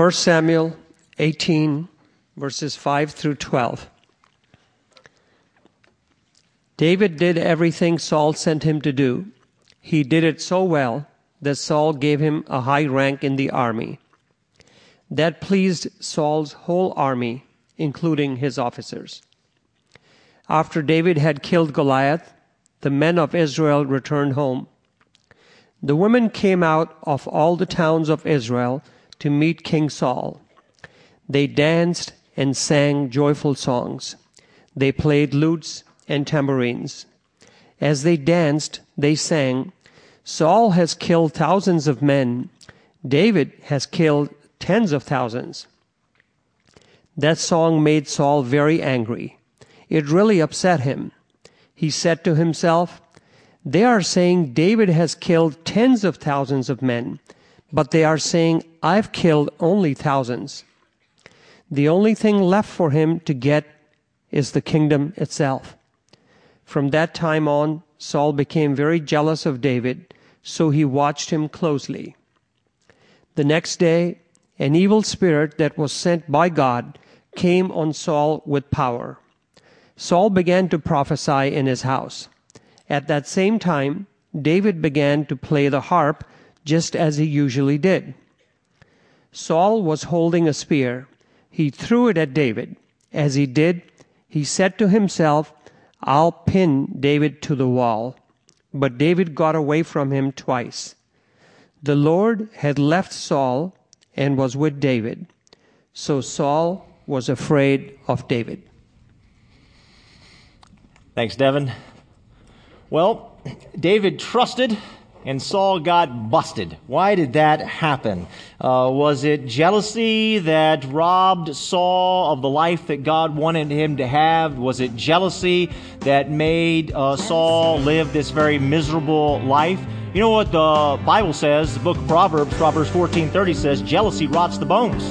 1 Samuel 18, verses 5 through 12. David did everything Saul sent him to do. He did it so well that Saul gave him a high rank in the army. That pleased Saul's whole army, including his officers. After David had killed Goliath, the men of Israel returned home. The women came out of all the towns of Israel to meet King Saul. They danced and sang joyful songs. They played lutes and tambourines. As they danced, they sang, Saul has killed thousands of men. David has killed tens of thousands. That song made Saul very angry. It really upset him. He said to himself, They are saying David has killed tens of thousands of men, but they are saying I've killed only thousands. The only thing left for him to get is the kingdom itself. From that time on, Saul became very jealous of David, so he watched him closely. The next day, an evil spirit that was sent by God came on Saul with power. Saul began to prophesy in his house. At that same time, David began to play the harp just as he usually did. Saul was holding a spear. He threw it at David. As he did, he said to himself, I'll pin David to the wall. But David got away from him twice. The Lord had left Saul and was with David. So Saul was afraid of David. Thanks, Devin. Well, David trusted and Saul got busted. Why did that happen? Uh, was it jealousy that robbed Saul of the life that God wanted him to have? Was it jealousy that made uh, Saul live this very miserable life? You know what the Bible says, the book of Proverbs, Proverbs 14:30 says, jealousy rots the bones.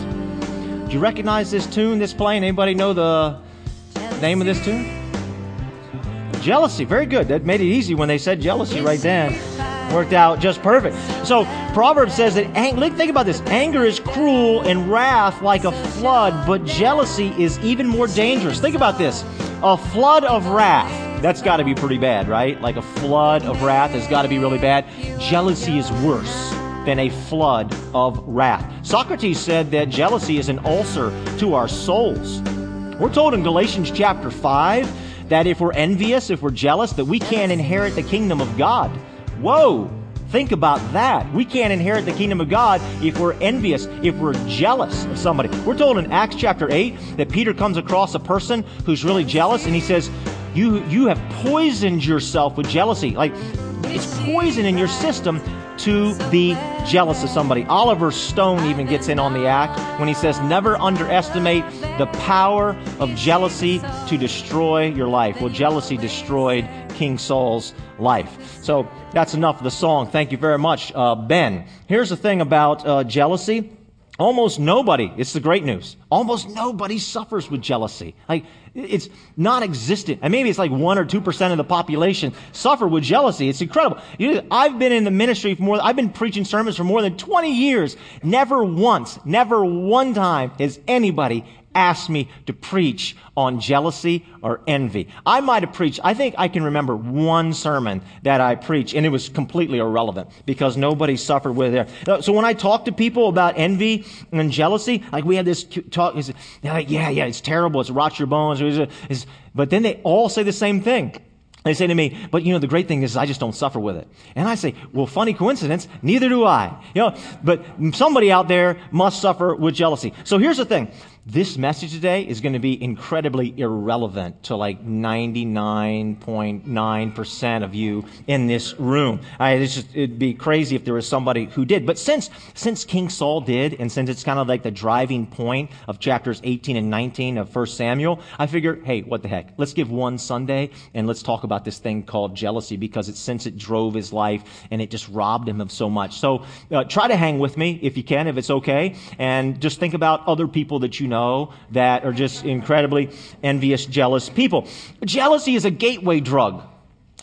Do you recognize this tune this playing? Anybody know the name of this tune? Jealousy. Very good. That made it easy when they said jealousy right then. Worked out just perfect. So Proverbs says that ang- think about this: anger is cruel and wrath like a flood, but jealousy is even more dangerous. Think about this: a flood of wrath. That's got to be pretty bad, right? Like a flood of wrath has got to be really bad. Jealousy is worse than a flood of wrath. Socrates said that jealousy is an ulcer to our souls. We're told in Galatians chapter 5 that if we're envious, if we're jealous, that we can't inherit the kingdom of God. Whoa! Think about that. We can't inherit the kingdom of God if we're envious, if we're jealous of somebody. We're told in Acts chapter 8 that Peter comes across a person who's really jealous and he says, You, you have poisoned yourself with jealousy. Like, it's poison in your system to be jealous of somebody. Oliver Stone even gets in on the act when he says, Never underestimate the power of jealousy to destroy your life. Well, jealousy destroyed King Saul's life. So that's enough of the song. Thank you very much, uh, Ben. Here's the thing about uh, jealousy. Almost nobody, it's the great news. Almost nobody suffers with jealousy. Like, it's non-existent. And maybe it's like one or two percent of the population suffer with jealousy. It's incredible. You know, I've been in the ministry for more, I've been preaching sermons for more than 20 years. Never once, never one time has anybody asked me to preach on jealousy or envy. I might have preached, I think I can remember one sermon that I preached, and it was completely irrelevant because nobody suffered with it. Uh, so when I talk to people about envy and jealousy, like we had this talk, they're like, yeah, yeah, it's terrible, it's rots your bones. But then they all say the same thing. They say to me, but you know, the great thing is I just don't suffer with it. And I say, well, funny coincidence, neither do I. You know, but somebody out there must suffer with jealousy. So here's the thing this message today is going to be incredibly irrelevant to like 99.9% of you in this room. I, just, it'd be crazy if there was somebody who did. But since, since King Saul did, and since it's kind of like the driving point of chapters 18 and 19 of 1 Samuel, I figure, hey, what the heck? Let's give one Sunday and let's talk about this thing called jealousy because it, since it drove his life and it just robbed him of so much. So uh, try to hang with me if you can, if it's okay, and just think about other people that you know know that are just incredibly envious, jealous people. Jealousy is a gateway drug.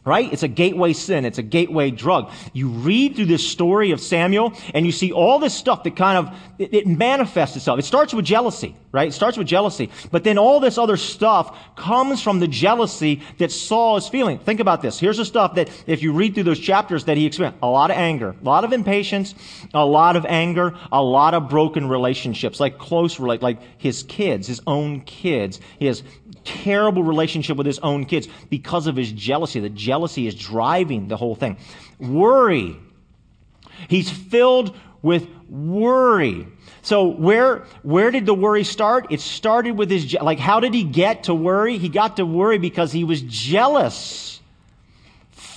Right? It's a gateway sin. It's a gateway drug. You read through this story of Samuel and you see all this stuff that kind of, it, it, manifests itself. It starts with jealousy, right? It starts with jealousy. But then all this other stuff comes from the jealousy that Saul is feeling. Think about this. Here's the stuff that if you read through those chapters that he experienced. A lot of anger, a lot of impatience, a lot of anger, a lot of broken relationships, like close like his kids, his own kids. Has terrible relationship with his own kids because of his jealousy. The jealousy is driving the whole thing. Worry. He's filled with worry. So where, where did the worry start? It started with his, like, how did he get to worry? He got to worry because he was jealous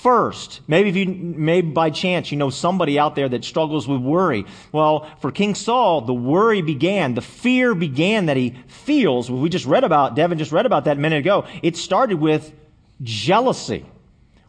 first. Maybe if you, maybe by chance you know somebody out there that struggles with worry. Well, for King Saul, the worry began, the fear began that he feels. We just read about, Devin just read about that a minute ago. It started with jealousy.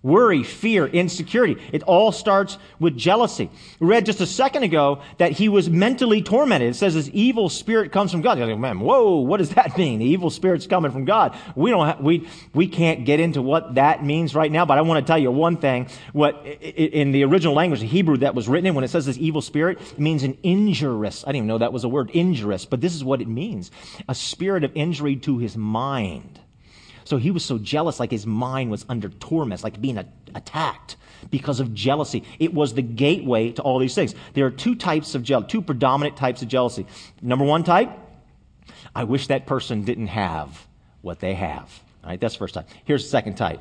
Worry, fear, insecurity. It all starts with jealousy. We read just a second ago that he was mentally tormented. It says this evil spirit comes from God. You're like, man, whoa, what does that mean? The evil spirit's coming from God. We don't, have, we, we can't get into what that means right now, but I want to tell you one thing. What, in the original language, the Hebrew that was written in, when it says this evil spirit, it means an injurious. I didn't even know that was a word, injurious, but this is what it means. A spirit of injury to his mind. So he was so jealous, like his mind was under torment, like being a- attacked because of jealousy. It was the gateway to all these things. There are two types of jealousy, two predominant types of jealousy. Number one type, I wish that person didn't have what they have. All right, that's the first type. Here's the second type.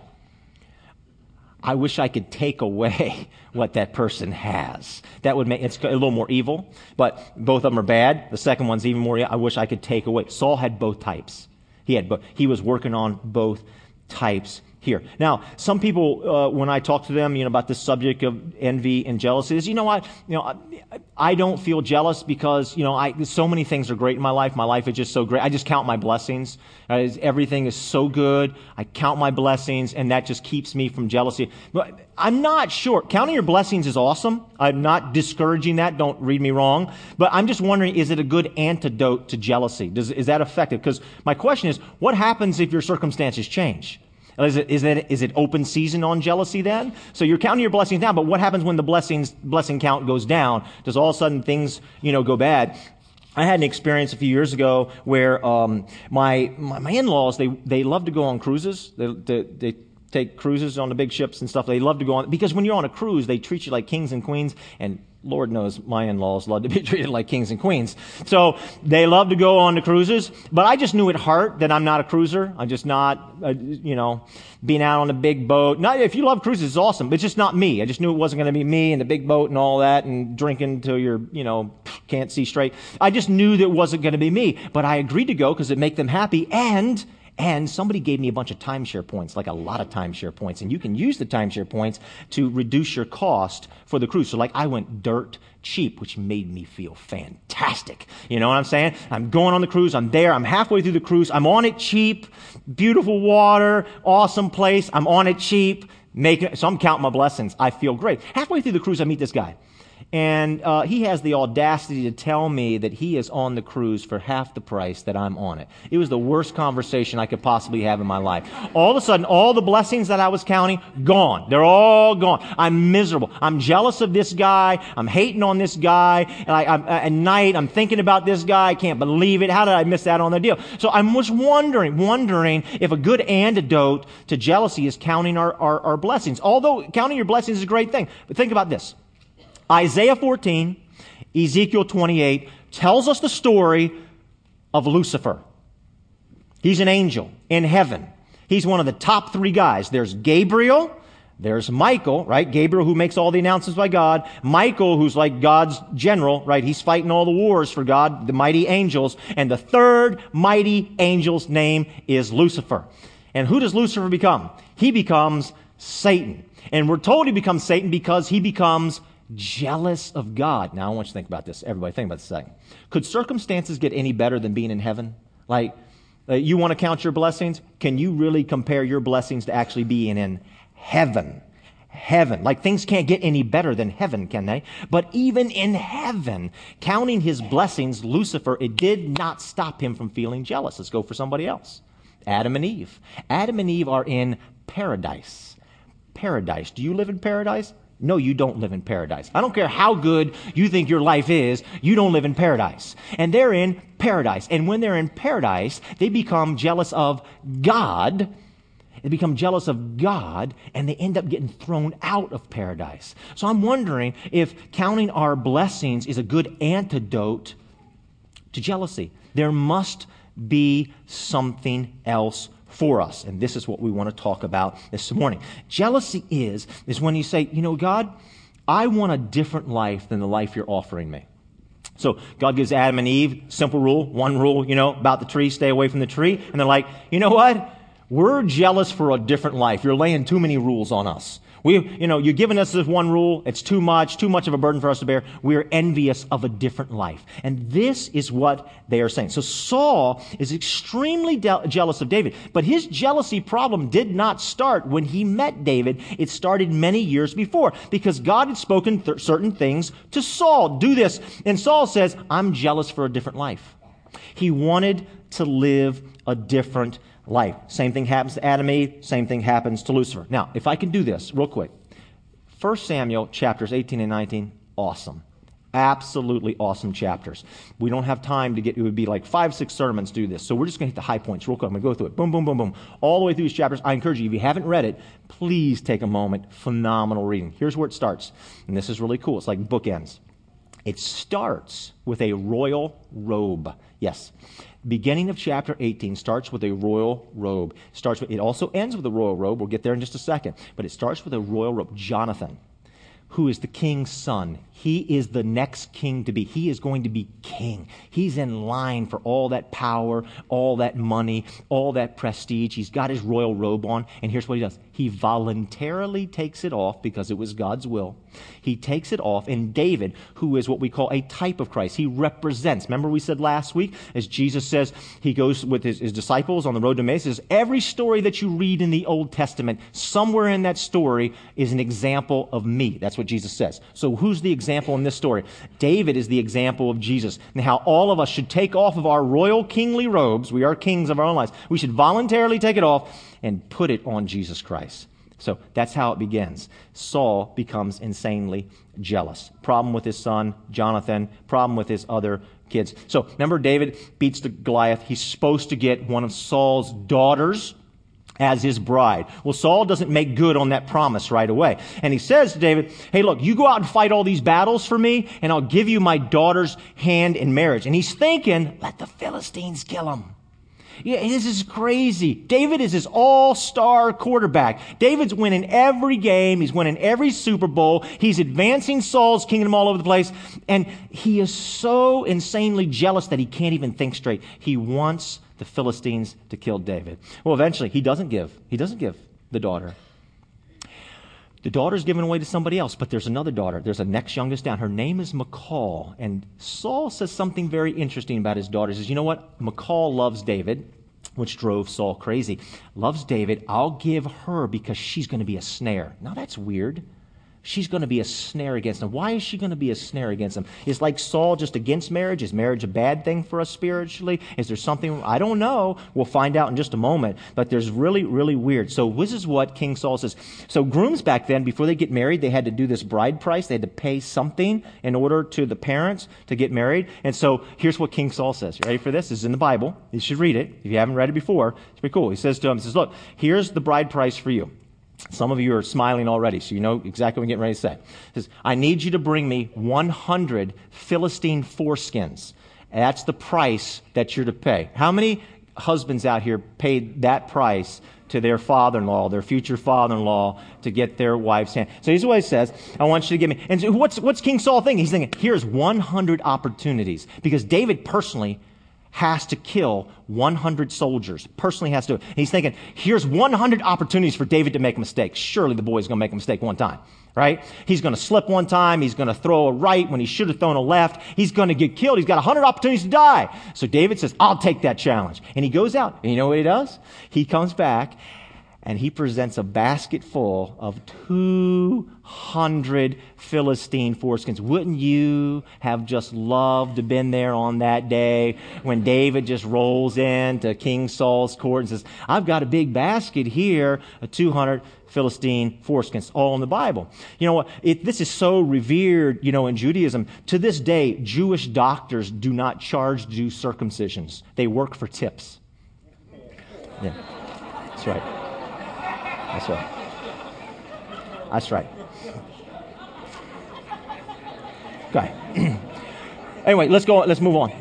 I wish I could take away what that person has. That would make it's a little more evil, but both of them are bad. The second one's even more. I wish I could take away. Saul had both types. He had, he was working on both types here. Now, some people, uh, when I talk to them, you know, about this subject of envy and jealousy, is, you know what, you know, I, I don't feel jealous because, you know, I, so many things are great in my life. My life is just so great. I just count my blessings. Uh, everything is so good. I count my blessings and that just keeps me from jealousy. But I'm not sure. Counting your blessings is awesome. I'm not discouraging that. Don't read me wrong. But I'm just wondering, is it a good antidote to jealousy? Does, is that effective? Because my question is, what happens if your circumstances change? Is it, is, it, is it open season on jealousy then? So you're counting your blessings now, but what happens when the blessings, blessing count goes down? Does all of a sudden things, you know, go bad? I had an experience a few years ago where um, my, my, my in-laws they they love to go on cruises. They, they, they take cruises on the big ships and stuff. They love to go on because when you're on a cruise, they treat you like kings and queens. And Lord knows my in-laws love to be treated like kings and queens. So they love to go on the cruises, but I just knew at heart that I'm not a cruiser. I'm just not, uh, you know, being out on a big boat. Not, if you love cruises, it's awesome, but it's just not me. I just knew it wasn't going to be me and the big boat and all that and drinking till you're, you know, can't see straight. I just knew that it wasn't going to be me, but I agreed to go because it make them happy and and somebody gave me a bunch of timeshare points, like a lot of timeshare points. And you can use the timeshare points to reduce your cost for the cruise. So like I went dirt cheap, which made me feel fantastic. You know what I'm saying? I'm going on the cruise. I'm there. I'm halfway through the cruise. I'm on it cheap. Beautiful water. Awesome place. I'm on it cheap. Making, so I'm counting my blessings. I feel great. Halfway through the cruise, I meet this guy. And uh, he has the audacity to tell me that he is on the cruise for half the price that I'm on it. It was the worst conversation I could possibly have in my life. All of a sudden, all the blessings that I was counting, gone. They're all gone. I'm miserable. I'm jealous of this guy. I'm hating on this guy. And I, I'm, at night, I'm thinking about this guy. I can't believe it. How did I miss that on the deal? So I was wondering, wondering if a good antidote to jealousy is counting our, our, our blessings. Although counting your blessings is a great thing. But think about this. Isaiah 14, Ezekiel 28 tells us the story of Lucifer. He's an angel in heaven. He's one of the top three guys. There's Gabriel. There's Michael, right? Gabriel who makes all the announcements by God. Michael who's like God's general, right? He's fighting all the wars for God, the mighty angels. And the third mighty angel's name is Lucifer. And who does Lucifer become? He becomes Satan. And we're told he becomes Satan because he becomes jealous of God. Now, I want you to think about this. Everybody, think about this second. Could circumstances get any better than being in heaven? Like, uh, you want to count your blessings? Can you really compare your blessings to actually being in heaven? Heaven. Like, things can't get any better than heaven, can they? But even in heaven, counting his blessings, Lucifer, it did not stop him from feeling jealous. Let's go for somebody else. Adam and Eve. Adam and Eve are in paradise paradise. Do you live in paradise? No, you don't live in paradise. I don't care how good you think your life is, you don't live in paradise. And they're in paradise. And when they're in paradise, they become jealous of God. They become jealous of God and they end up getting thrown out of paradise. So I'm wondering if counting our blessings is a good antidote to jealousy. There must be something else for us. And this is what we want to talk about this morning. Jealousy is, is when you say, you know, God, I want a different life than the life you're offering me. So God gives Adam and Eve simple rule, one rule, you know, about the tree, stay away from the tree. And they're like, you know what? We're jealous for a different life. You're laying too many rules on us. We, you know, you're giving us this one rule. It's too much, too much of a burden for us to bear. We are envious of a different life. And this is what they are saying. So Saul is extremely de- jealous of David. But his jealousy problem did not start when he met David. It started many years before because God had spoken th- certain things to Saul. Do this. And Saul says, I'm jealous for a different life. He wanted to live a different life. Same thing happens to Adam Eve, same thing happens to Lucifer. Now, if I can do this real quick. 1 Samuel chapters 18 and 19, awesome. Absolutely awesome chapters. We don't have time to get, it would be like five, six sermons to do this. So we're just going to hit the high points real quick. I'm going to go through it. Boom, boom, boom, boom. All the way through these chapters. I encourage you, if you haven't read it, please take a moment. Phenomenal reading. Here's where it starts. And this is really cool. It's like bookends. It starts with a royal robe. Yes beginning of chapter 18 starts with a royal robe. Starts with, it also ends with a royal robe. We'll get there in just a second. But it starts with a royal robe. Jonathan, who is the king's son, he is the next king to be. He is going to be king. He's in line for all that power, all that money, all that prestige. He's got his royal robe on. And here's what he does he voluntarily takes it off because it was God's will. He takes it off. And David, who is what we call a type of Christ, he represents. Remember, we said last week, as Jesus says, he goes with his, his disciples on the road to Emmaus. Every story that you read in the Old Testament, somewhere in that story is an example of me. That's what Jesus says. So, who's the example? Example in this story. David is the example of Jesus and how all of us should take off of our royal kingly robes. We are kings of our own lives. We should voluntarily take it off and put it on Jesus Christ. So that's how it begins. Saul becomes insanely jealous. Problem with his son, Jonathan. Problem with his other kids. So remember, David beats the Goliath. He's supposed to get one of Saul's daughters as his bride. Well, Saul doesn't make good on that promise right away. And he says to David, Hey, look, you go out and fight all these battles for me, and I'll give you my daughter's hand in marriage. And he's thinking, let the Philistines kill him. Yeah, this is crazy. David is his all-star quarterback. David's winning every game. He's winning every Super Bowl. He's advancing Saul's kingdom all over the place. And he is so insanely jealous that he can't even think straight. He wants the Philistines to kill David. Well, eventually, he doesn't give. He doesn't give the daughter. The daughter's given away to somebody else, but there's another daughter. There's a next youngest down. Her name is Michal. And Saul says something very interesting about his daughter. He says, You know what? Michal loves David, which drove Saul crazy. Loves David. I'll give her because she's going to be a snare. Now, that's weird she's going to be a snare against him. Why is she going to be a snare against him? Is like Saul just against marriage? Is marriage a bad thing for us spiritually? Is there something? I don't know. We'll find out in just a moment. But there's really, really weird. So this is what King Saul says. So grooms back then, before they get married, they had to do this bride price. They had to pay something in order to the parents to get married. And so here's what King Saul says. You ready for this? This is in the Bible. You should read it. If you haven't read it before, it's pretty cool. He says to him, he says, look, here's the bride price for you. Some of you are smiling already, so you know exactly what I'm getting ready to say. says, I need you to bring me 100 Philistine foreskins. That's the price that you're to pay. How many husbands out here paid that price to their father-in-law, their future father-in-law, to get their wife's hand. So here's what he says. I want you to give me. And what's, what's King Saul thinking? He's thinking, here's 100 opportunities. Because David personally has to kill 100 soldiers. Personally has to. He's thinking, here's 100 opportunities for David to make a mistake. Surely the boy's going to make a mistake one time, right? He's going to slip one time. He's going to throw a right when he should have thrown a left. He's going to get killed. He's got 100 opportunities to die. So David says, I'll take that challenge. And he goes out. And you know what he does? He comes back and he presents a basket full of 200 Philistine foreskins. Wouldn't you have just loved to been there on that day when David just rolls into King Saul's court and says, I've got a big basket here of 200 Philistine foreskins, all in the Bible. You know what? This is so revered, you know, in Judaism. To this day, Jewish doctors do not charge to circumcisions. They work for tips. Yeah, that's right. That's right. That's right. Okay. anyway, let's go. Let's move on.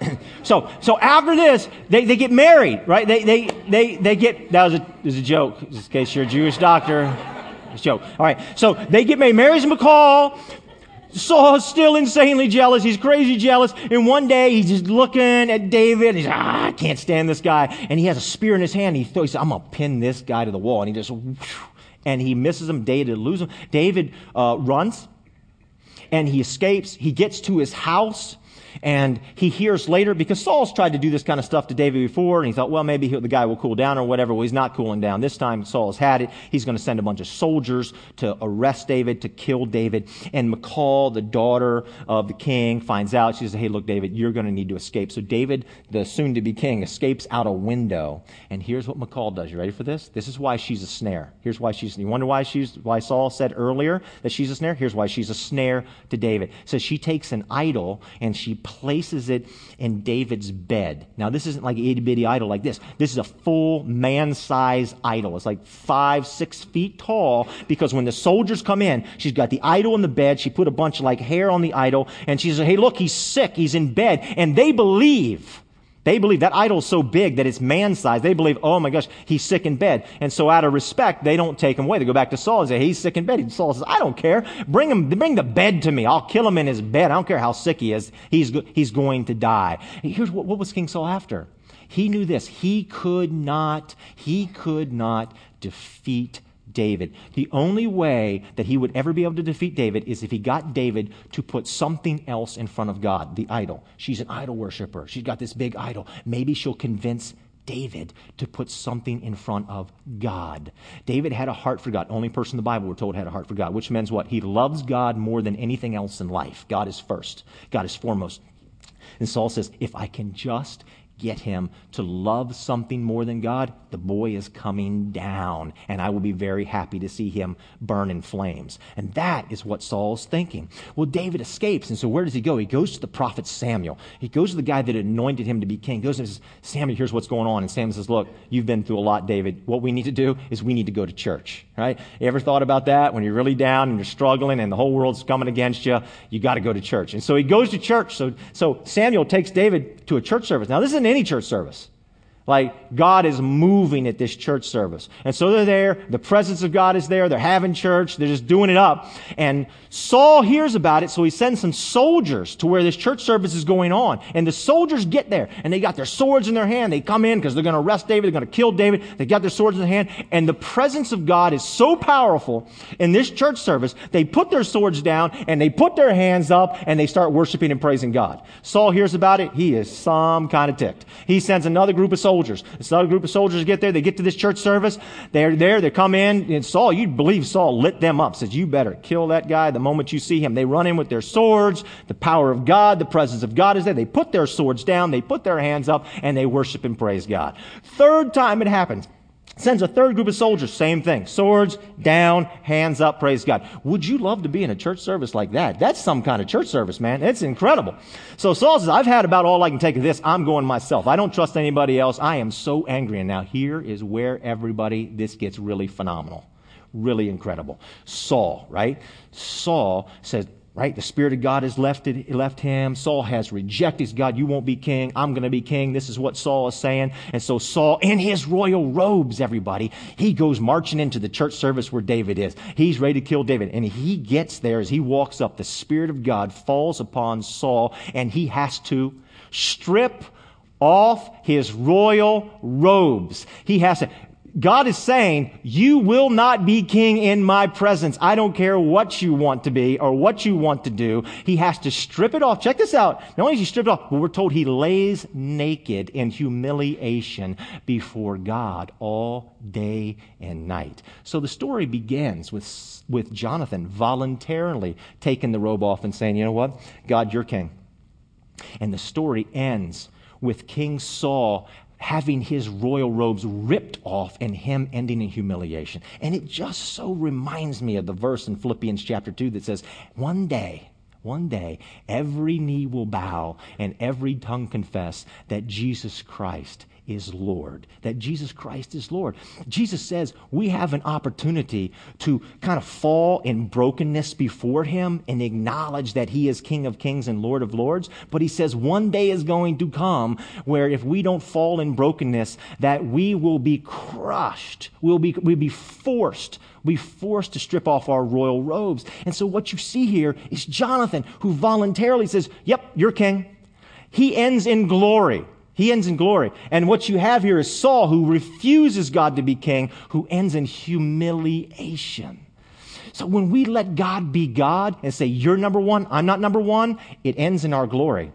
so, so after this, they, they get married, right? They, they, they, they get, that was a, was a joke, just in case you're a Jewish doctor. It's a joke. All right. So they get married. Marries Michal. Saul's still insanely jealous. He's crazy jealous. And one day he's just looking at David. And he's, ah, I can't stand this guy. And he has a spear in his hand. He, throws, he says, I'm going to pin this guy to the wall. And he just, and he misses him. David loses him. David uh, runs and he escapes. He gets to his house and he hears later, because Saul's tried to do this kind of stuff to David before, and he thought, well, maybe the guy will cool down or whatever. Well, he's not cooling down. This time, Saul has had it. He's going to send a bunch of soldiers to arrest David, to kill David. And Michal, the daughter of the king, finds out. She says, hey, look, David, you're going to need to escape. So David, the soon to be king, escapes out a window. And here's what Michal does. You ready for this? This is why she's a snare. Here's why she's, you wonder why she's, why Saul said earlier that she's a snare? Here's why she's a snare to David. So she takes an idol and she places it in David's bed. Now, this isn't like an itty bitty idol like this. This is a full man size idol. It's like five, six feet tall because when the soldiers come in, she's got the idol in the bed. She put a bunch of like hair on the idol and she says, Hey, look, he's sick. He's in bed. And they believe they believe that idol's so big that it's man sized. They believe, oh my gosh, he's sick in bed. And so out of respect, they don't take him away. They go back to Saul and say, he's sick in bed. And Saul says, I don't care. Bring him, bring the bed to me. I'll kill him in his bed. I don't care how sick he is. He's, he's going to die. Here's what, what was King Saul after? He knew this. He could not, he could not defeat David. The only way that he would ever be able to defeat David is if he got David to put something else in front of God, the idol. She's an idol worshiper. She's got this big idol. Maybe she'll convince David to put something in front of God. David had a heart for God. Only person in the Bible we're told had a heart for God, which means what? He loves God more than anything else in life. God is first. God is foremost. And Saul says, if I can just get him to love something more than God, the boy is coming down, and I will be very happy to see him burn in flames. And that is what Saul's thinking. Well, David escapes, and so where does he go? He goes to the prophet Samuel. He goes to the guy that anointed him to be king. He goes and says, Samuel, here's what's going on. And Samuel says, Look, you've been through a lot, David. What we need to do is we need to go to church, right? You ever thought about that? When you're really down and you're struggling and the whole world's coming against you, you got to go to church. And so he goes to church. So, so Samuel takes David to a church service. Now, this isn't any church service. Like God is moving at this church service. And so they're there. The presence of God is there. They're having church. They're just doing it up. And Saul hears about it, so he sends some soldiers to where this church service is going on. And the soldiers get there and they got their swords in their hand. They come in because they're going to arrest David. They're going to kill David. They got their swords in their hand. And the presence of God is so powerful in this church service. They put their swords down and they put their hands up and they start worshiping and praising God. Saul hears about it. He is some kind of ticked. He sends another group of soldiers soldiers. It's not a group of soldiers get there. They get to this church service. They're there. They come in. And Saul, you'd believe Saul lit them up. Says, you better kill that guy the moment you see him. They run in with their swords. The power of God, the presence of God is there. They put their swords down. They put their hands up and they worship and praise God. Third time it happens. Sends a third group of soldiers, same thing. Swords down, hands up, praise God. Would you love to be in a church service like that? That's some kind of church service, man. It's incredible. So Saul says, I've had about all I can take of this. I'm going myself. I don't trust anybody else. I am so angry. And now here is where everybody, this gets really phenomenal. Really incredible. Saul, right? Saul says, right? The Spirit of God has left, it, left him. Saul has rejected God. You won't be king. I'm going to be king. This is what Saul is saying. And so Saul, in his royal robes, everybody, he goes marching into the church service where David is. He's ready to kill David. And he gets there as he walks up. The Spirit of God falls upon Saul and he has to strip off his royal robes. He has to, God is saying, you will not be king in my presence. I don't care what you want to be or what you want to do. He has to strip it off. Check this out. Not only does he strip it off, but we're told he lays naked in humiliation before God all day and night. So the story begins with, with Jonathan voluntarily taking the robe off and saying, you know what? God, you're king. And the story ends with King Saul having his royal robes ripped off and him ending in humiliation. And it just so reminds me of the verse in Philippians chapter 2 that says, One day, one day, every knee will bow and every tongue confess that Jesus Christ is Lord, that Jesus Christ is Lord. Jesus says we have an opportunity to kind of fall in brokenness before Him and acknowledge that He is King of Kings and Lord of Lords. But He says one day is going to come where if we don't fall in brokenness, that we will be crushed. We'll be, we'll be forced we forced to strip off our royal robes. And so what you see here is Jonathan who voluntarily says, Yep, you're king. He ends in glory. He ends in glory. And what you have here is Saul, who refuses God to be king, who ends in humiliation. So when we let God be God and say, You're number one, I'm not number one, it ends in our glory.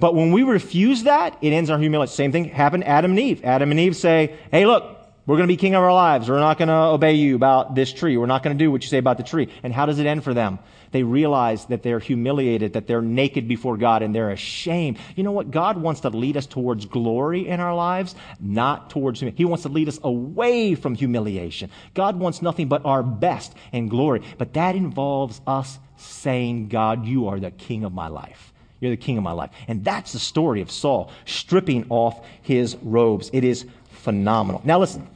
But when we refuse that, it ends our humility. Same thing happened to Adam and Eve. Adam and Eve say, Hey, look, we're going to be king of our lives. We're not going to obey you about this tree. We're not going to do what you say about the tree. And how does it end for them? They realize that they're humiliated, that they're naked before God, and they're ashamed. You know what? God wants to lead us towards glory in our lives, not towards Him. He wants to lead us away from humiliation. God wants nothing but our best and glory. But that involves us saying, God, you are the king of my life. You're the king of my life. And that's the story of Saul stripping off his robes. It is phenomenal. Now, listen,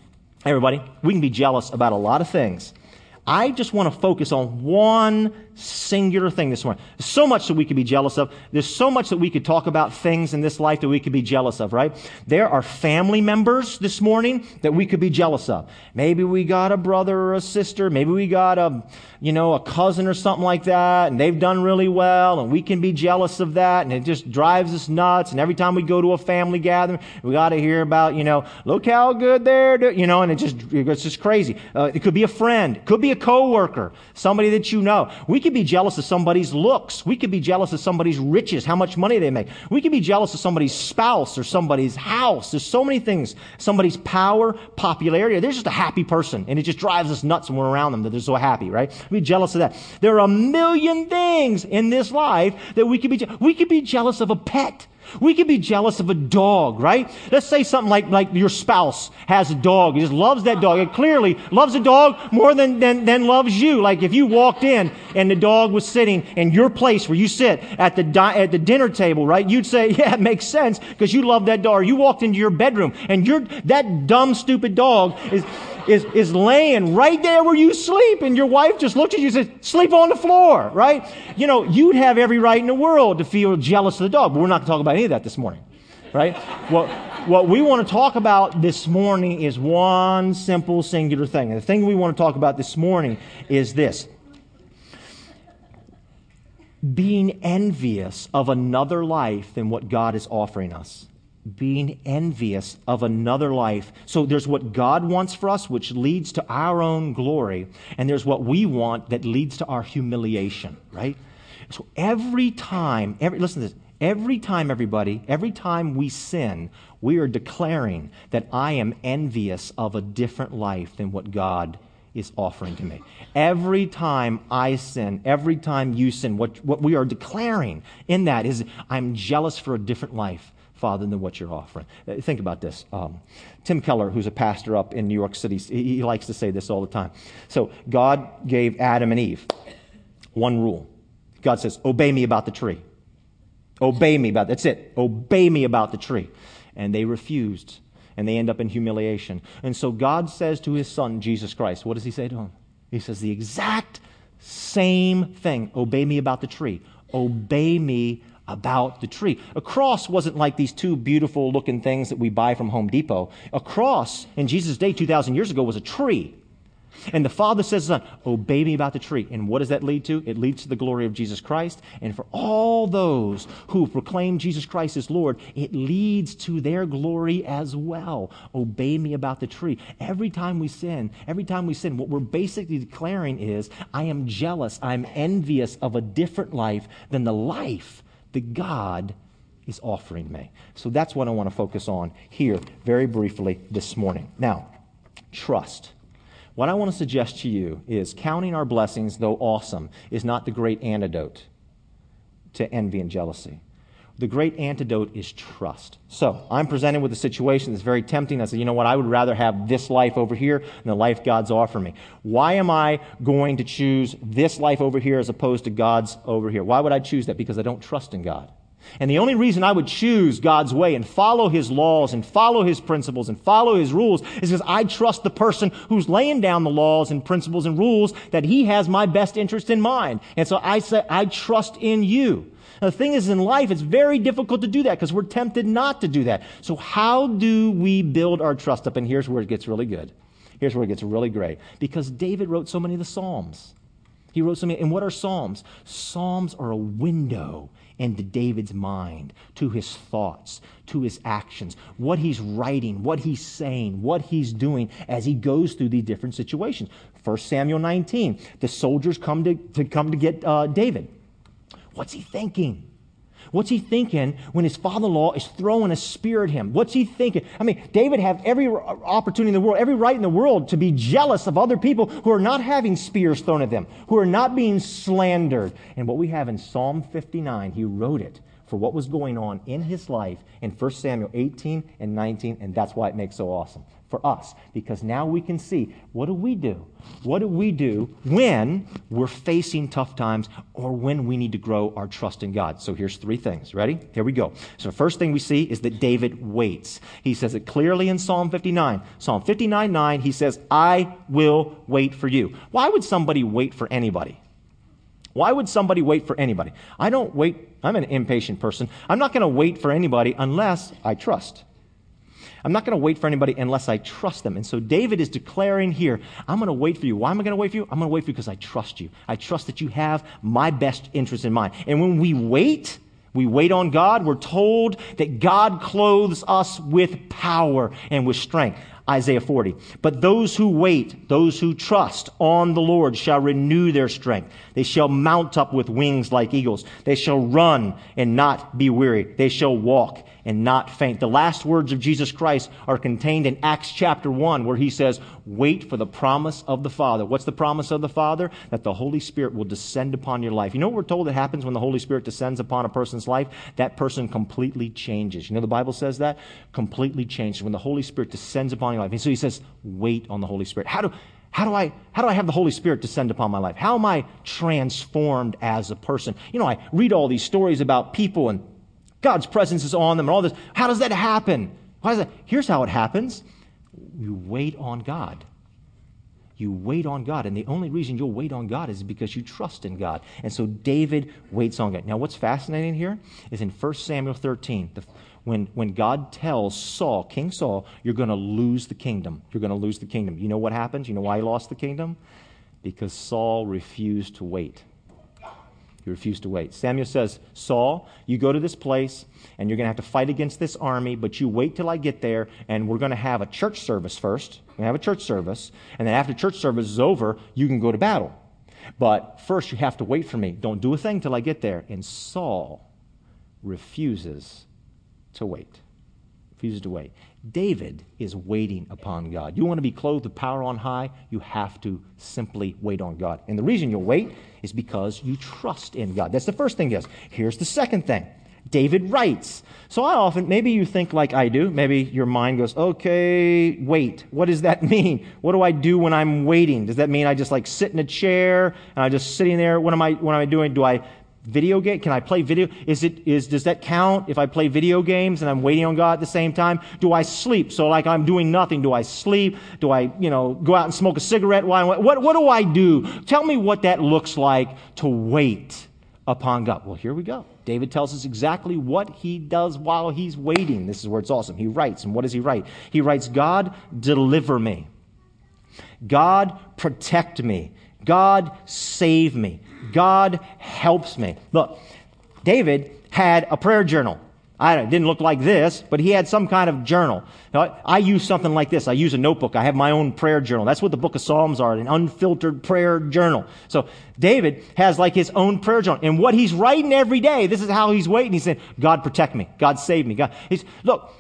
everybody, we can be jealous about a lot of things. I just want to focus on one singular thing this morning. There's so much that we could be jealous of. There's so much that we could talk about things in this life that we could be jealous of, right? There are family members this morning that we could be jealous of. Maybe we got a brother or a sister. Maybe we got a, you know, a cousin or something like that, and they've done really well, and we can be jealous of that, and it just drives us nuts. And every time we go to a family gathering, we got to hear about, you know, look how good they're you know, and it just, it's just crazy. Uh, it could be a friend. It could be a coworker. Somebody that you know. We could be jealous of somebody's looks. We could be jealous of somebody's riches, how much money they make. We could be jealous of somebody's spouse or somebody's house. There's so many things. Somebody's power, popularity. They're just a happy person, and it just drives us nuts when we're around them that they're so happy, right? We be jealous of that. There are a million things in this life that we could be. We could be jealous of a pet. We can be jealous of a dog, right? Let's say something like, like your spouse has a dog. He just loves that dog. It clearly loves a dog more than, than, than loves you. Like if you walked in and the dog was sitting in your place where you sit at the, di- at the dinner table, right? You'd say, yeah, it makes sense because you love that dog. You walked into your bedroom and you're, that dumb, stupid dog is, is, is laying right there where you sleep, and your wife just looks at you and says, Sleep on the floor, right? You know, you'd have every right in the world to feel jealous of the dog, but we're not going to talk about any of that this morning, right? What, what we want to talk about this morning is one simple, singular thing. And the thing we want to talk about this morning is this being envious of another life than what God is offering us being envious of another life. So there's what God wants for us, which leads to our own glory, and there's what we want that leads to our humiliation, right? So every time, every, listen to this, every time, everybody, every time we sin, we are declaring that I am envious of a different life than what God is offering to me. Every time I sin, every time you sin, what, what we are declaring in that is I'm jealous for a different life Father, than what you're offering. Uh, think about this. Um, Tim Keller, who's a pastor up in New York City, he, he likes to say this all the time. So, God gave Adam and Eve one rule. God says, Obey me about the tree. Obey me about that's it. Obey me about the tree. And they refused, and they end up in humiliation. And so God says to his son, Jesus Christ, what does he say to him? He says the exact same thing. Obey me about the tree. Obey me about the tree. A cross wasn't like these two beautiful looking things that we buy from Home Depot. A cross in Jesus' day, 2,000 years ago, was a tree. And the Father says Son, Obey me about the tree. And what does that lead to? It leads to the glory of Jesus Christ. And for all those who proclaim Jesus Christ as Lord, it leads to their glory as well. Obey me about the tree. Every time we sin, every time we sin, what we're basically declaring is, I am jealous, I'm envious of a different life than the life that God is offering me. So that's what I want to focus on here very briefly this morning. Now, trust. What I want to suggest to you is counting our blessings, though awesome, is not the great antidote to envy and jealousy. The great antidote is trust. So I'm presented with a situation that's very tempting. I say, you know what? I would rather have this life over here than the life God's offering me. Why am I going to choose this life over here as opposed to God's over here? Why would I choose that? Because I don't trust in God. And the only reason I would choose God's way and follow His laws and follow His principles and follow His rules is because I trust the person who's laying down the laws and principles and rules that He has my best interest in mind. And so I say, I trust in you. Now, the thing is, in life, it's very difficult to do that because we're tempted not to do that. So how do we build our trust up? And here's where it gets really good. Here's where it gets really great. Because David wrote so many of the Psalms. He wrote so many. And what are Psalms? Psalms are a window into David's mind, to his thoughts, to his actions, what he's writing, what he's saying, what he's doing as he goes through these different situations. 1 Samuel 19, the soldiers come to, to come to get uh, David. What's he thinking? What's he thinking when his father-in-law is throwing a spear at him? What's he thinking? I mean, David had every opportunity in the world, every right in the world to be jealous of other people who are not having spears thrown at them, who are not being slandered. And what we have in Psalm 59, he wrote it for what was going on in his life in 1 Samuel 18 and 19, and that's why it makes so awesome for us because now we can see what do we do? What do we do when we're facing tough times or when we need to grow our trust in God? So here's three things. Ready? Here we go. So the first thing we see is that David waits. He says it clearly in Psalm 59. Psalm 59 9, he says, I will wait for you. Why would somebody wait for anybody? Why would somebody wait for anybody? I don't wait. I'm an impatient person. I'm not going to wait for anybody unless I trust. I'm not going to wait for anybody unless I trust them. And so David is declaring here, I'm going to wait for you. Why am I going to wait for you? I'm going to wait for you because I trust you. I trust that you have my best interest in mind. And when we wait, we wait on God. We're told that God clothes us with power and with strength. Isaiah 40. But those who wait, those who trust on the Lord shall renew their strength. They shall mount up with wings like eagles. They shall run and not be weary. They shall walk and not faint. The last words of Jesus Christ are contained in Acts chapter 1 where he says, wait for the promise of the Father. What's the promise of the Father? That the Holy Spirit will descend upon your life. You know what we're told that happens when the Holy Spirit descends upon a person's life? That person completely changes. You know the Bible says that? Completely changes. When the Holy Spirit descends upon your life. And so he says, wait on the Holy Spirit. How do, how do I, how do I have the Holy Spirit descend upon my life? How am I transformed as a person? You know, I read all these stories about people and God's presence is on them and all this. How does that happen? Why is that? Here's how it happens. You wait on God. You wait on God. And the only reason you'll wait on God is because you trust in God. And so David waits on God. Now, what's fascinating here is in 1 Samuel 13, the, when, when God tells Saul, King Saul, you're going to lose the kingdom. You're going to lose the kingdom. You know what happens? You know why he lost the kingdom? Because Saul refused to wait. He refused to wait. Samuel says, Saul, you go to this place and you're going to have to fight against this army, but you wait till I get there and we're going to have a church service first. We're going to have a church service. And then after church service is over, you can go to battle. But first you have to wait for me. Don't do a thing till I get there. And Saul refuses to wait. Refuses to wait. David is waiting upon God. You want to be clothed with power on high, you have to simply wait on God. And the reason you'll wait is because you trust in God. That's the first thing does. Here's the second thing. David writes. So I often, maybe you think like I do. Maybe your mind goes, okay, wait. What does that mean? What do I do when I'm waiting? Does that mean I just like sit in a chair and I'm just sitting there? What am I, what am I doing? Do I video game? Can I play video? Is it, is, does that count if I play video games and I'm waiting on God at the same time? Do I sleep? So like I'm doing nothing. Do I sleep? Do I, you know, go out and smoke a cigarette what, what do I do? Tell me what that looks like to wait upon God. Well, here we go. David tells us exactly what he does while he's waiting. This is where it's awesome. He writes, and what does he write? He writes, God, deliver me. God, protect me. God, save me. God helps me. Look, David had a prayer journal. I didn't look like this, but he had some kind of journal. Now, I use something like this. I use a notebook. I have my own prayer journal. That's what the book of Psalms are, an unfiltered prayer journal. So David has like his own prayer journal. And what he's writing every day, this is how he's waiting. He's saying, God protect me. God save me. God, he's, look,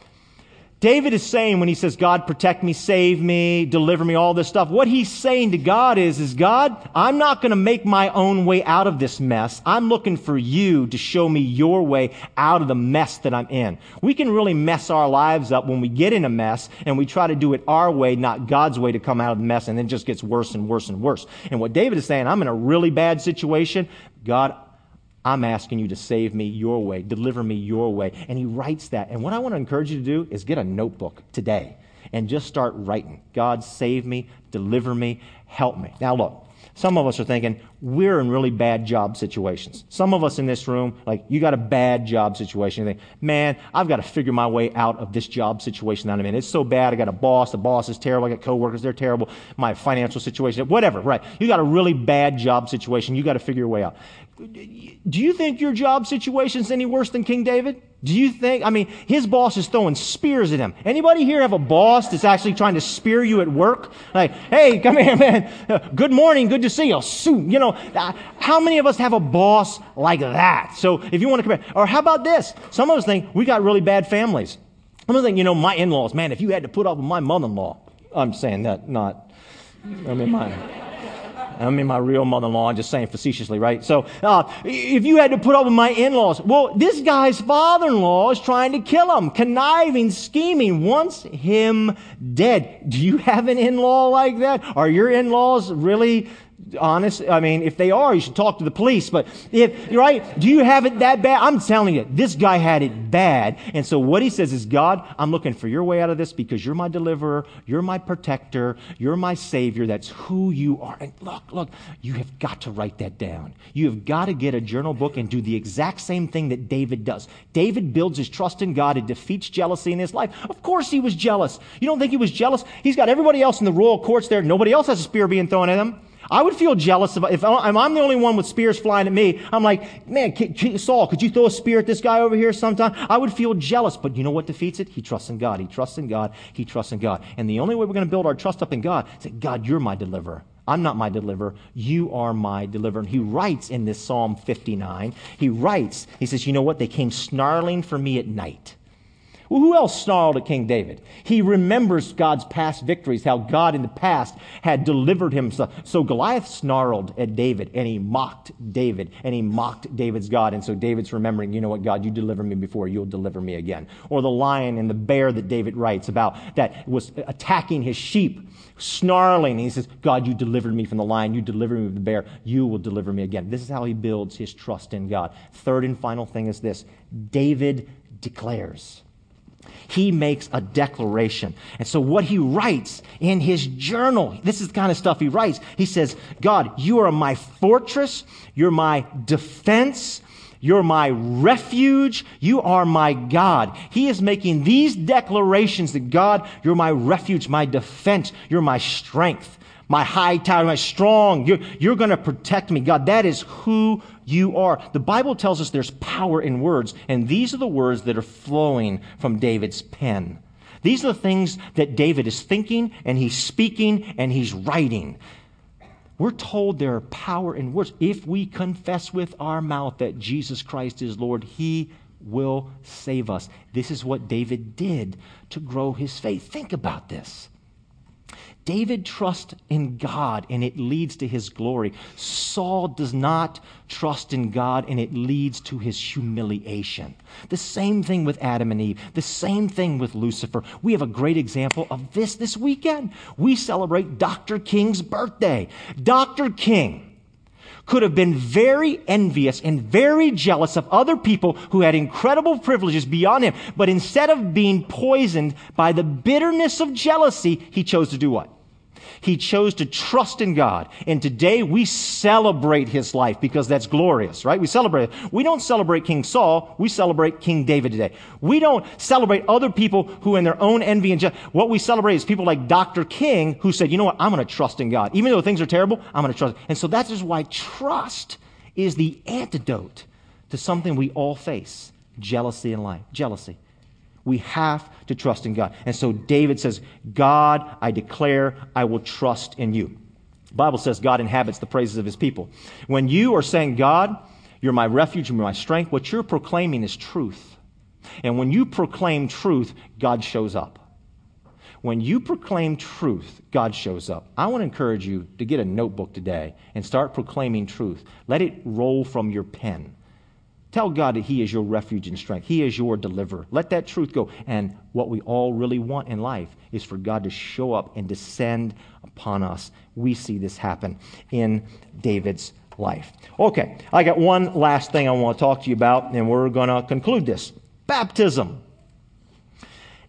David is saying when he says, God, protect me, save me, deliver me, all this stuff, what he's saying to God is, is God, I'm not going to make my own way out of this mess. I'm looking for you to show me your way out of the mess that I'm in. We can really mess our lives up when we get in a mess and we try to do it our way, not God's way to come out of the mess, and then it just gets worse and worse and worse. And what David is saying, I'm in a really bad situation. God, I'm asking you to save me your way, deliver me your way. And he writes that. And what I want to encourage you to do is get a notebook today and just start writing God, save me, deliver me, help me. Now, look, some of us are thinking we're in really bad job situations. Some of us in this room, like you got a bad job situation. You think, man, I've got to figure my way out of this job situation that I'm in. It's so bad. I got a boss. The boss is terrible. I got coworkers. They're terrible. My financial situation, whatever, right? You got a really bad job situation. You got to figure your way out. Do you think your job situation is any worse than King David? Do you think, I mean, his boss is throwing spears at him. Anybody here have a boss that's actually trying to spear you at work? Like, hey, come here, man. Good morning. Good to see you. Soon, you know, uh, how many of us have a boss like that? So if you want to compare, or how about this? Some of us think we got really bad families. Some of us think, you know, my in-laws, man, if you had to put up with my mother-in-law, I'm saying that, not, I mean, my, I mean, my real mother-in-law. I'm just saying facetiously, right? So, uh, if you had to put up with my in-laws, well, this guy's father-in-law is trying to kill him, conniving, scheming, wants him dead. Do you have an in-law like that? Are your in-laws really honest. I mean, if they are, you should talk to the police. But if, right, do you have it that bad? I'm telling you, this guy had it bad. And so what he says is, God, I'm looking for your way out of this because you're my deliverer. You're my protector. You're my savior. That's who you are. And look, look, you have got to write that down. You have got to get a journal book and do the exact same thing that David does. David builds his trust in God and defeats jealousy in his life. Of course he was jealous. You don't think he was jealous? He's got everybody else in the royal courts there. Nobody else has a spear being thrown at him. I would feel jealous if, if I'm the only one with spears flying at me. I'm like, man, Saul, could you throw a spear at this guy over here sometime? I would feel jealous. But you know what defeats it? He trusts in God. He trusts in God. He trusts in God. And the only way we're going to build our trust up in God is that God, you're my deliverer. I'm not my deliverer. You are my deliverer. And he writes in this Psalm 59, he writes, he says, you know what? They came snarling for me at night. Well, who else snarled at King David? He remembers God's past victories, how God in the past had delivered him. So Goliath snarled at David and he mocked David and he mocked David's God. And so David's remembering, you know what, God, you delivered me before, you'll deliver me again. Or the lion and the bear that David writes about that was attacking his sheep, snarling. he says, God, you delivered me from the lion, you delivered me from the bear, you will deliver me again. This is how he builds his trust in God. Third and final thing is this David declares he makes a declaration. And so what he writes in his journal, this is the kind of stuff he writes. He says, God, you are my fortress. You're my defense. You're my refuge. You are my God. He is making these declarations that God, you're my refuge, my defense. You're my strength, my high tower, my strong. You're, you're going to protect me. God, that is who you are. The Bible tells us there's power in words, and these are the words that are flowing from David's pen. These are the things that David is thinking and he's speaking and he's writing. We're told there are power in words. If we confess with our mouth that Jesus Christ is Lord, he will save us. This is what David did to grow his faith. Think about this. David trusts in God and it leads to his glory. Saul does not trust in God and it leads to his humiliation. The same thing with Adam and Eve. The same thing with Lucifer. We have a great example of this this weekend. We celebrate Dr. King's birthday. Dr. King could have been very envious and very jealous of other people who had incredible privileges beyond him. But instead of being poisoned by the bitterness of jealousy, he chose to do what? He chose to trust in God. And today we celebrate his life because that's glorious, right? We celebrate it. We don't celebrate King Saul. We celebrate King David today. We don't celebrate other people who in their own envy and jealousy. What we celebrate is people like Dr. King who said, you know what? I'm going to trust in God. Even though things are terrible, I'm going to trust. And so that's why trust is the antidote to something we all face. Jealousy in life. Jealousy. We have to trust in God. And so David says, God, I declare I will trust in you. The Bible says God inhabits the praises of his people. When you are saying, God, you're my refuge and my strength, what you're proclaiming is truth. And when you proclaim truth, God shows up. When you proclaim truth, God shows up. I want to encourage you to get a notebook today and start proclaiming truth. Let it roll from your pen. Tell God that He is your refuge and strength. He is your deliverer. Let that truth go. And what we all really want in life is for God to show up and descend upon us. We see this happen in David's life. Okay, I got one last thing I want to talk to you about, and we're going to conclude this baptism.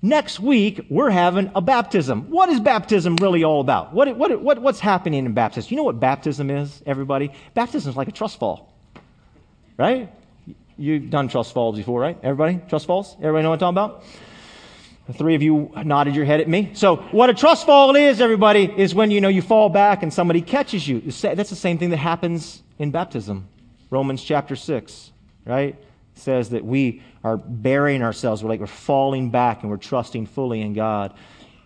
Next week, we're having a baptism. What is baptism really all about? What, what, what, what's happening in baptism? You know what baptism is, everybody? Baptism is like a trust fall, right? You've done trust falls before, right? Everybody? Trust falls? Everybody know what I'm talking about? The three of you nodded your head at me. So what a trust fall is, everybody, is when, you know, you fall back and somebody catches you. That's the same thing that happens in baptism. Romans chapter 6, right? says that we are burying ourselves. We're like we're falling back and we're trusting fully in God.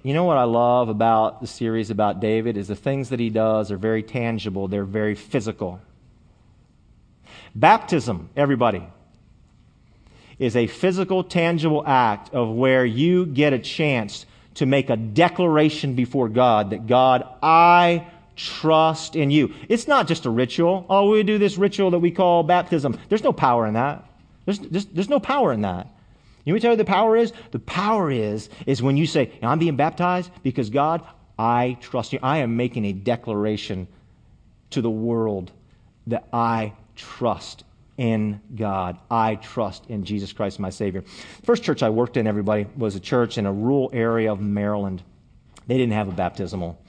You know what I love about the series about David is the things that he does are very tangible. They're very physical. Baptism, everybody, is a physical, tangible act of where you get a chance to make a declaration before God that God, I trust in you. It's not just a ritual. Oh, we do this ritual that we call baptism. There's no power in that. There's, there's, there's no power in that. You know what the power is? The power is, is when you say, I'm being baptized because God, I trust you. I am making a declaration to the world that I trust in God. I trust in Jesus Christ, my Savior. First church I worked in, everybody, was a church in a rural area of Maryland. They didn't have a baptismal.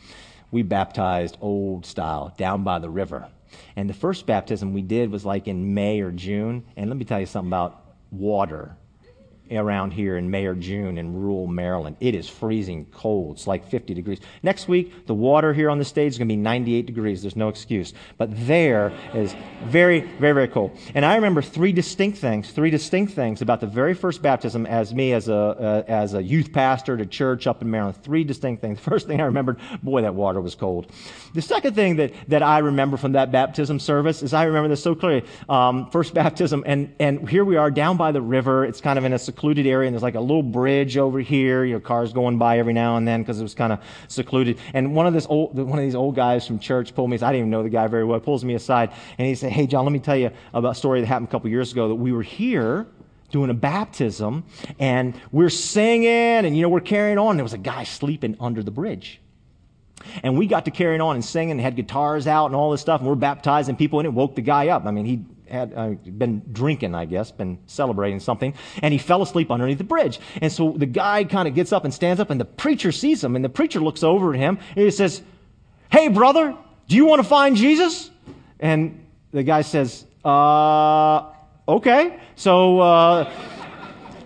We baptized old style down by the river. And the first baptism we did was like in May or June. And let me tell you something about water around here in May or June in rural Maryland. It is freezing cold. It's like 50 degrees. Next week, the water here on the stage is going to be 98 degrees. There's no excuse. But there is very, very, very cold. And I remember three distinct things, three distinct things about the very first baptism as me as a, uh, as a youth pastor to church up in Maryland. Three distinct things. The first thing I remembered, boy, that water was cold. The second thing that, that I remember from that baptism service is I remember this so clearly. Um, first baptism, and, and here we are down by the river. It's kind of in a secluded area, and there's like a little bridge over here. You know, cars going by every now and then because it was kind of secluded. And one of this old, one of these old guys from church pulled me. I didn't even know the guy very well. Pulls me aside, and he said, "Hey, John, let me tell you about a story that happened a couple years ago. That we were here." doing a baptism and we're singing and you know we're carrying on there was a guy sleeping under the bridge and we got to carrying on and singing and had guitars out and all this stuff and we're baptizing people and it woke the guy up i mean he had uh, been drinking, I guess, been celebrating something, and he fell asleep underneath the bridge. And so the guy kind of gets up and stands up, and the preacher sees him, and the preacher looks over at him, and he says, Hey, brother, do you want to find Jesus? And the guy says, Uh, okay. So, uh,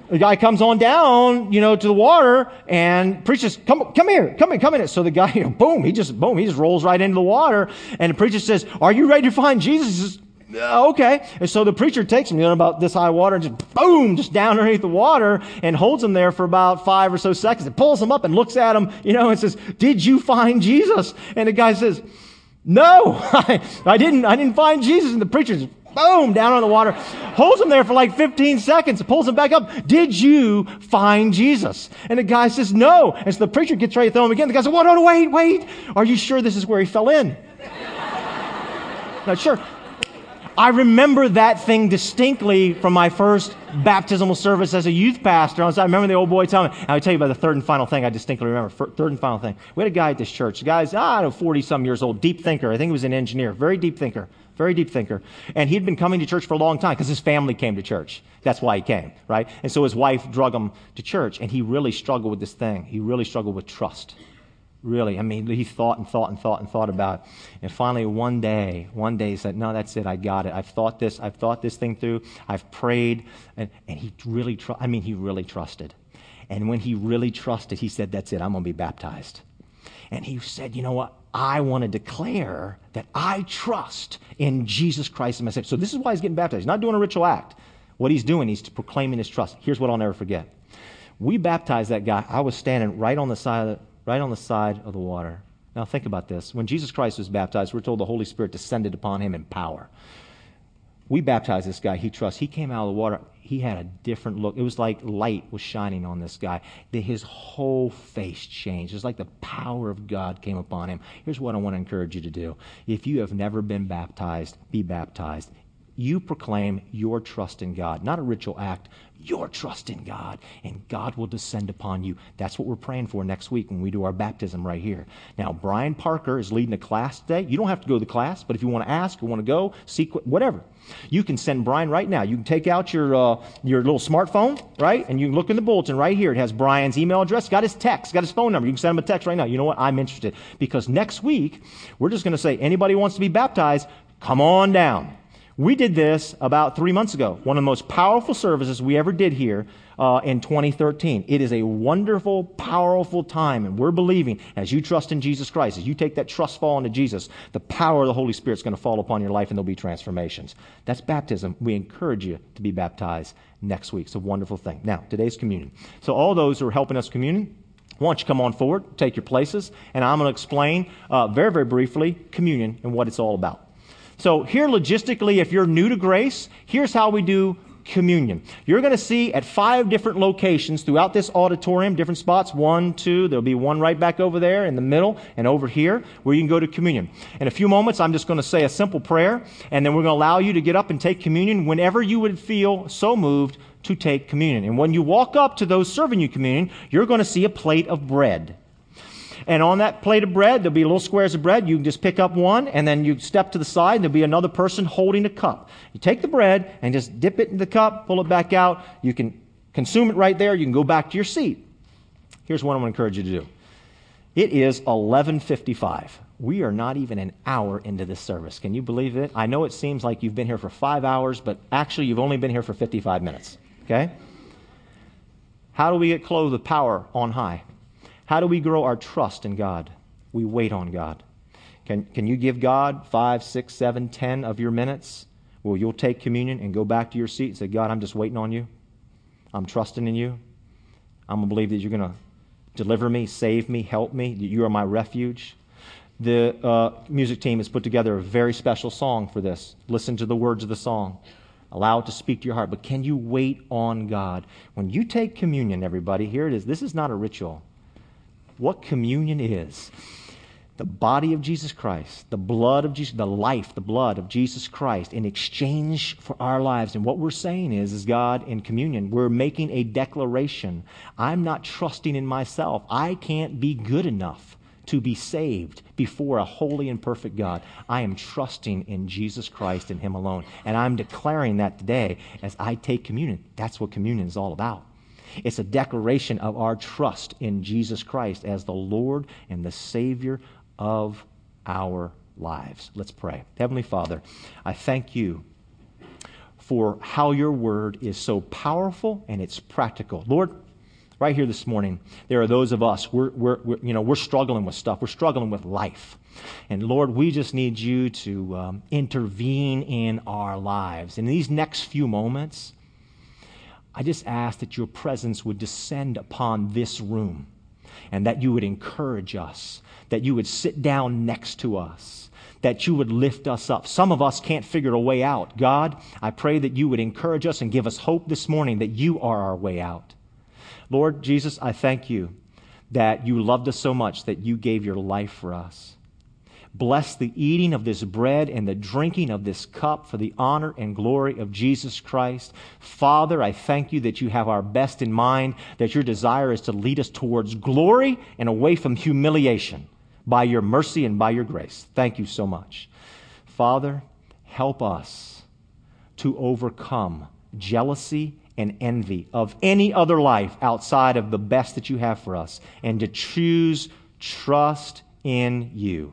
the guy comes on down, you know, to the water and preaches, come, come here, come here, come in. So the guy, you know, boom, he just, boom, he just rolls right into the water. And the preacher says, are you ready to find Jesus? Says, okay. And so the preacher takes him, you know, about this high water and just boom, just down underneath the water and holds him there for about five or so seconds and pulls him up and looks at him, you know, and says, did you find Jesus? And the guy says, no, I, I didn't, I didn't find Jesus. And the preacher just boom, down on the water, holds him there for like 15 seconds, pulls him back up. Did you find Jesus? And the guy says, no. And so the preacher gets ready to throw him again. The guy says, well, no, no, wait, wait. Are you sure this is where he fell in? Not sure. I remember that thing distinctly from my first baptismal service as a youth pastor. I remember the old boy telling me, I'll tell you about the third and final thing I distinctly remember. Third and final thing. We had a guy at this church. The guy's, I don't know, 40 some years old, deep thinker. I think he was an engineer, very deep thinker, very deep thinker. And he'd been coming to church for a long time because his family came to church. That's why he came, right? And so his wife drug him to church, and he really struggled with this thing. He really struggled with trust Really, I mean, he thought and thought and thought and thought about it. And finally, one day, one day he said, No, that's it. I got it. I've thought this. I've thought this thing through. I've prayed. And, and he really, tr- I mean, he really trusted. And when he really trusted, he said, That's it. I'm going to be baptized. And he said, You know what? I want to declare that I trust in Jesus Christ as my Savior. So this is why he's getting baptized. He's not doing a ritual act. What he's doing, he's proclaiming his trust. Here's what I'll never forget. We baptized that guy. I was standing right on the side of the, right on the side of the water. Now think about this. When Jesus Christ was baptized, we're told the Holy Spirit descended upon him in power. We baptized this guy. He trusts. He came out of the water. He had a different look. It was like light was shining on this guy. His whole face changed. It's like the power of God came upon him. Here's what I want to encourage you to do. If you have never been baptized, be baptized you proclaim your trust in God, not a ritual act, your trust in God, and God will descend upon you. That's what we're praying for next week when we do our baptism right here. Now, Brian Parker is leading a class today. You don't have to go to the class, but if you want to ask or want to go, seek whatever, you can send Brian right now. You can take out your uh, your little smartphone, right, and you can look in the bulletin right here. It has Brian's email address, got his text, got his phone number. You can send him a text right now. You know what? I'm interested because next week we're just going to say anybody wants to be baptized, come on down. We did this about three months ago, one of the most powerful services we ever did here uh, in 2013. It is a wonderful, powerful time, and we're believing as you trust in Jesus Christ, as you take that trust fall into Jesus, the power of the Holy Spirit is going to fall upon your life and there'll be transformations. That's baptism. We encourage you to be baptized next week. It's a wonderful thing. Now, today's communion. So, all those who are helping us communion, why don't you come on forward, take your places, and I'm going to explain uh, very, very briefly communion and what it's all about. So, here logistically, if you're new to grace, here's how we do communion. You're going to see at five different locations throughout this auditorium, different spots one, two, there'll be one right back over there in the middle and over here where you can go to communion. In a few moments, I'm just going to say a simple prayer, and then we're going to allow you to get up and take communion whenever you would feel so moved to take communion. And when you walk up to those serving you communion, you're going to see a plate of bread. And on that plate of bread, there'll be little squares of bread. You can just pick up one, and then you step to the side, and there'll be another person holding a cup. You take the bread and just dip it in the cup, pull it back out. You can consume it right there. You can go back to your seat. Here's what I'm going to encourage you to do. It is 11:55. We are not even an hour into this service. Can you believe it? I know it seems like you've been here for 5 hours, but actually you've only been here for 55 minutes. Okay? How do we get clothed with power on high? How do we grow our trust in God? We wait on God. Can, can you give God five, six, seven, ten of your minutes? Well, you'll take communion and go back to your seat and say, God, I'm just waiting on you. I'm trusting in you. I'm going to believe that you're going to deliver me, save me, help me, that you are my refuge. The uh, music team has put together a very special song for this. Listen to the words of the song. Allow it to speak to your heart. But can you wait on God? When you take communion, everybody, here it is. This is not a ritual what communion is. The body of Jesus Christ, the blood of Jesus, the life, the blood of Jesus Christ in exchange for our lives. And what we're saying is, is God in communion, we're making a declaration. I'm not trusting in myself. I can't be good enough to be saved before a holy and perfect God. I am trusting in Jesus Christ and Him alone. And I'm declaring that today as I take communion. That's what communion is all about. It's a declaration of our trust in Jesus Christ as the Lord and the Savior of our lives. Let's pray. Heavenly Father, I thank you for how your word is so powerful and it's practical. Lord, right here this morning, there are those of us, we're, we're, we're you know, we're struggling with stuff. We're struggling with life. And Lord, we just need you to um, intervene in our lives. In these next few moments, I just ask that your presence would descend upon this room and that you would encourage us, that you would sit down next to us, that you would lift us up. Some of us can't figure a way out. God, I pray that you would encourage us and give us hope this morning that you are our way out. Lord Jesus, I thank you that you loved us so much that you gave your life for us. Bless the eating of this bread and the drinking of this cup for the honor and glory of Jesus Christ. Father, I thank you that you have our best in mind, that your desire is to lead us towards glory and away from humiliation by your mercy and by your grace. Thank you so much. Father, help us to overcome jealousy and envy of any other life outside of the best that you have for us and to choose trust in you.